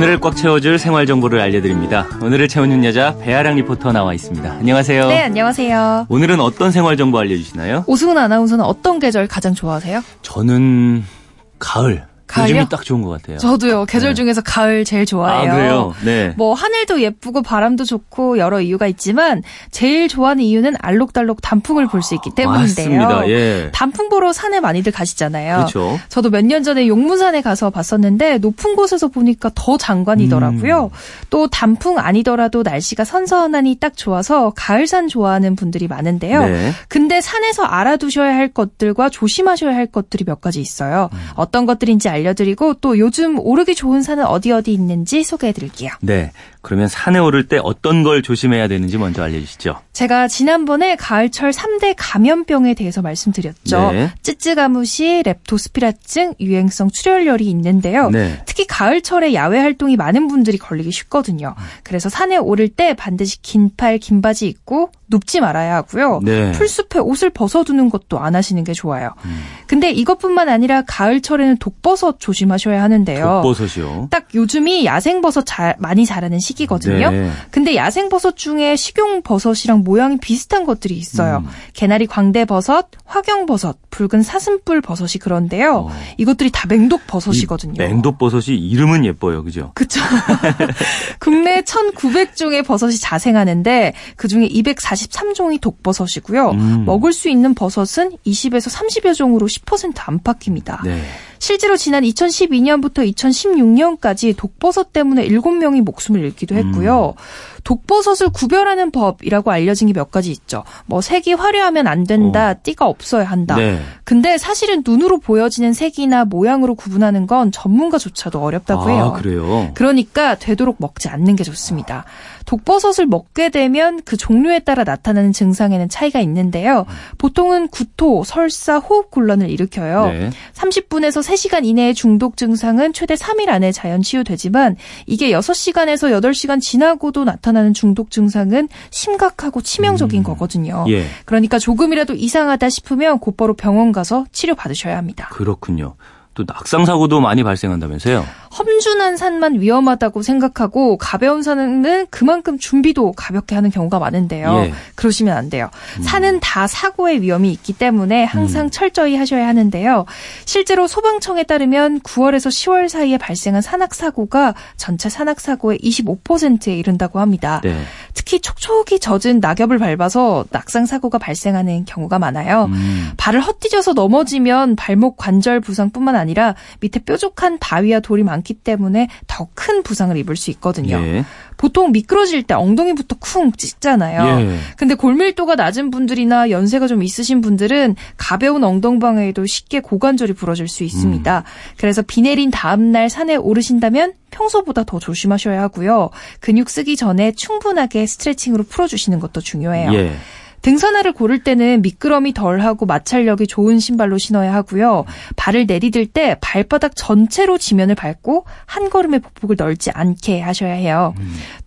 오늘을 꽉 채워줄 생활 정보를 알려드립니다. 오늘을 채우는 여자 배아량 리포터 나와 있습니다. 안녕하세요. 네, 안녕하세요. 오늘은 어떤 생활 정보 알려주시나요? 오승훈 아나운서는 어떤 계절 가장 좋아하세요? 저는 가을. 가을요? 요즘이 딱 좋은 것 같아요. 저도요. 계절 네. 중에서 가을 제일 좋아해요. 아, 그래요? 네. 뭐 하늘도 예쁘고 바람도 좋고 여러 이유가 있지만 제일 좋아하는 이유는 알록달록 단풍을 볼 수 있기 때문인데요. 맞습니다. 예. 단풍 보러 산에 많이들 가시잖아요. 그렇죠. 저도 몇 년 전에 용문산에 가서 봤었는데 높은 곳에서 보니까 더 장관이더라고요. 음. 또 단풍 아니더라도 날씨가 선선하니 딱 좋아서 가을산 좋아하는 분들이 많은데요. 네. 근데 산에서 알아두셔야 할 것들과 조심하셔야 할 것들이 몇 가지 있어요. 음. 어떤 것들인지 알 려드리고 또 요즘 오르기 좋은 산은 어디 어디 있는지 소개해드릴게요. 네. 그러면 산에 오를 때 어떤 걸 조심해야 되는지 먼저 알려주시죠. 제가 지난번에 가을철 3대 감염병에 대해서 말씀드렸죠. 네. 찌찌가무시, 렙토스피라증, 유행성 출혈열이 있는데요. 네. 특히 가을철에 야외 활동이 많은 분들이 걸리기 쉽거든요. 그래서 산에 오를 때 반드시 긴 팔, 긴 바지 입고 눕지 말아야 하고요. 네. 풀숲에 옷을 벗어두는 것도 안 하시는 게 좋아요. 음. 근데 이것뿐만 아니라 가을철에는 독버섯 조심하셔야 하는데요. 독버섯이요. 딱 요즘이 야생버섯 잘, 많이 자라는 시 기거든요. 네. 근데 야생 버섯 중에 식용 버섯이랑 모양이 비슷한 것들이 있어요. 음. 개나리 광대 버섯, 화경 버섯, 붉은 사슴뿔 버섯이 그런데요. 어. 이것들이 다 맹독 버섯이거든요. 이 맹독 버섯이 이름은 예뻐요. 그죠? 그쵸. 국내 1,900종의 버섯이 자생하는데 그 중에 243종이 독버섯이고요. 음. 먹을 수 있는 버섯은 20에서 30여 종으로 10% 안팎입니다. 네. 실제로 지난 2012년부터 2016년까지 독버섯 때문에 7명이 목숨을 잃기도 했고요. 독버섯을 구별하는 법이라고 알려진 게 몇 가지 있죠. 뭐 색이 화려하면 안 된다, 띠가 없어야 한다. 네. 근데 사실은 눈으로 보여지는 색이나 모양으로 구분하는 건 전문가조차도 어렵다고 해요. 아, 그래요? 그러니까 되도록 먹지 않는 게 좋습니다. 독버섯을 먹게 되면 그 종류에 따라 나타나는 증상에는 차이가 있는데요. 보통은 구토, 설사, 호흡곤란을 일으켜요. 네. 30분에서 3시간 이내의 중독 증상은 최대 3일 안에 자연 치유되지만 이게 6시간에서 8시간 지나고도 나타나는 중독 증상은 심각하고 치명적인 거거든요. 예. 그러니까 조금이라도 이상하다 싶으면 곧바로 병원 가서 치료 받으셔야 합니다. 그렇군요. 또 낙상 사고도 많이 발생한다면서요? 험준한 산만 위험하다고 생각하고 가벼운 산은 그만큼 준비도 가볍게 하는 경우가 많은데요. 예. 그러시면 안 돼요. 산은 다 사고의 위험이 있기 때문에 항상 음. 철저히 하셔야 하는데요. 실제로 소방청에 따르면 9월에서 10월 사이에 발생한 산악 사고가 전체 산악 사고의 25%에 이른다고 합니다. 네. 특히 촉촉이 젖은 낙엽을 밟아서 낙상 사고가 발생하는 경우가 많아요. 음. 발을 헛디뎌서 넘어지면 발목 관절 부상뿐만 아니라 밑에 뾰족한 바위와 돌이 많기 때문에 더 큰 부상을 입을 수 있거든요. 예. 보통 미끄러질 때 엉덩이부터 쿵 찢잖아요. 예. 근데 골밀도가 낮은 분들이나 연세가 좀 있으신 분들은 가벼운 엉덩방에도 쉽게 고관절이 부러질 수 있습니다. 음. 그래서 비 내린 다음 날 산에 오르신다면 평소보다 더 조심하셔야 하고요. 근육 쓰기 전에 충분하게 스트레칭으로 풀어주시는 것도 중요해요. 예. 등산화를 고를 때는 미끄럼이 덜하고 마찰력이 좋은 신발로 신어야 하고요. 발을 내디딜 때 발바닥 전체로 지면을 밟고 한 걸음의 폭폭을 넓지 않게 하셔야 해요.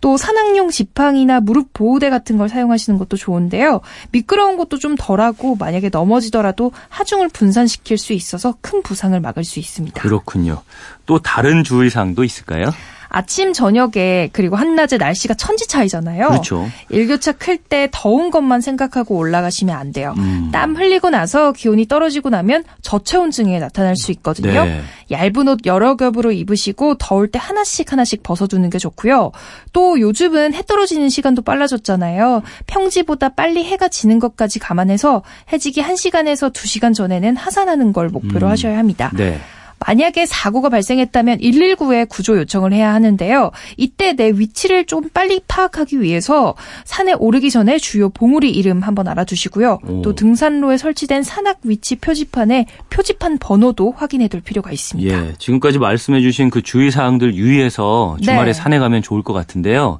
또 산악용 지팡이나 무릎 보호대 같은 걸 사용하시는 것도 좋은데요. 미끄러운 것도 좀 덜하고 만약에 넘어지더라도 하중을 분산시킬 수 있어서 큰 부상을 막을 수 있습니다. 그렇군요. 또 다른 주의사항도 있을까요? 아침 저녁에 그리고 한낮에 날씨가 천지 차이잖아요. 그렇죠. 일교차 클 때 더운 것만 생각하고 올라가시면 안 돼요. 음. 땀 흘리고 나서 기온이 떨어지고 나면 저체온증에 나타날 수 있거든요. 네. 얇은 옷 여러 겹으로 입으시고 더울 때 하나씩 하나씩 벗어두는 게 좋고요. 또 요즘은 해 떨어지는 시간도 빨라졌잖아요. 평지보다 빨리 해가 지는 것까지 감안해서 해지기 1시간에서 2시간 전에는 하산하는 걸 목표로 음. 하셔야 합니다. 네. 만약에 사고가 발생했다면 119에 구조 요청을 해야 하는데요. 이때 내 위치를 좀 빨리 파악하기 위해서 산에 오르기 전에 주요 봉우리 이름 한번 알아두시고요. 오. 또 등산로에 설치된 산악 위치 표지판에 표지판 번호도 확인해 둘 필요가 있습니다. 예. 지금까지 말씀해 주신 그 주의 사항들 유의해서 주말에 네. 산에 가면 좋을 것 같은데요.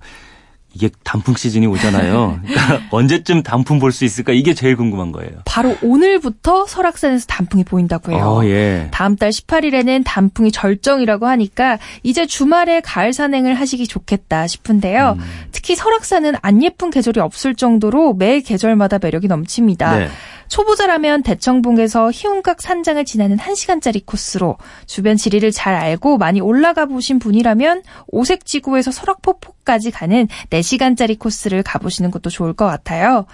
이게 단풍 시즌이 오잖아요. 그러니까 언제쯤 단풍 볼 수 있을까? 이게 제일 궁금한 거예요. 바로 오늘부터 설악산에서 단풍이 보인다고 해요. 어, 예. 다음 달 18일에는 단풍이 절정이라고 하니까 이제 주말에 가을 산행을 하시기 좋겠다 싶은데요. 음. 특히 설악산은 안 예쁜 계절이 없을 정도로 매 계절마다 매력이 넘칩니다. 네. 초보자라면 대청봉에서 희운각 산장을 지나는 1시간짜리 코스로 주변 지리를 잘 알고 많이 올라가 보신 분이라면 오색지구에서 설악폭포까지 가는 4시간짜리 코스를 가보시는 것도 좋을 것 같아요.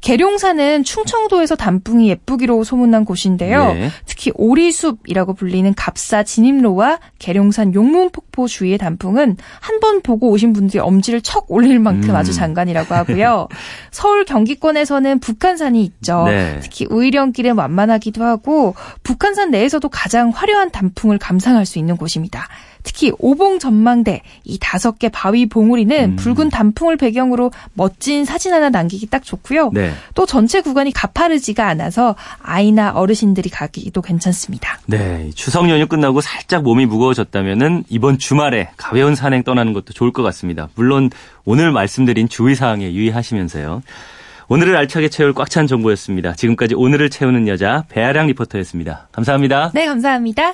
계룡산은 충청도에서 단풍이 예쁘기로 소문난 곳인데요. 네. 특히 오리숲이라고 불리는 갑사 진입로와 계룡산 용문폭포 주위의 단풍은 한 번 보고 오신 분들이 엄지를 척 올릴 만큼 음. 아주 장관이라고 하고요. 서울 경기권에서는 북한산이 있죠. 네. 특히 우이령길은 완만하기도 하고 북한산 내에서도 가장 화려한 단풍을 감상할 수 있는 곳입니다. 특히 오봉 전망대 이 다섯 개 바위 봉우리는 음. 붉은 단풍을 배경으로 멋진 사진 하나 남기기 딱 좋고요. 네. 또 전체 구간이 가파르지가 않아서 아이나 어르신들이 가기도 괜찮습니다. 네. 추석 연휴 끝나고 살짝 몸이 무거워졌다면은 이번 주말에 가벼운 산행 떠나는 것도 좋을 것 같습니다. 물론 오늘 말씀드린 주의 사항에 유의하시면서요. 오늘을 알차게 채울 꽉 찬 정보였습니다. 지금까지 오늘을 채우는 여자 배아량 리포터였습니다. 감사합니다. 네, 감사합니다.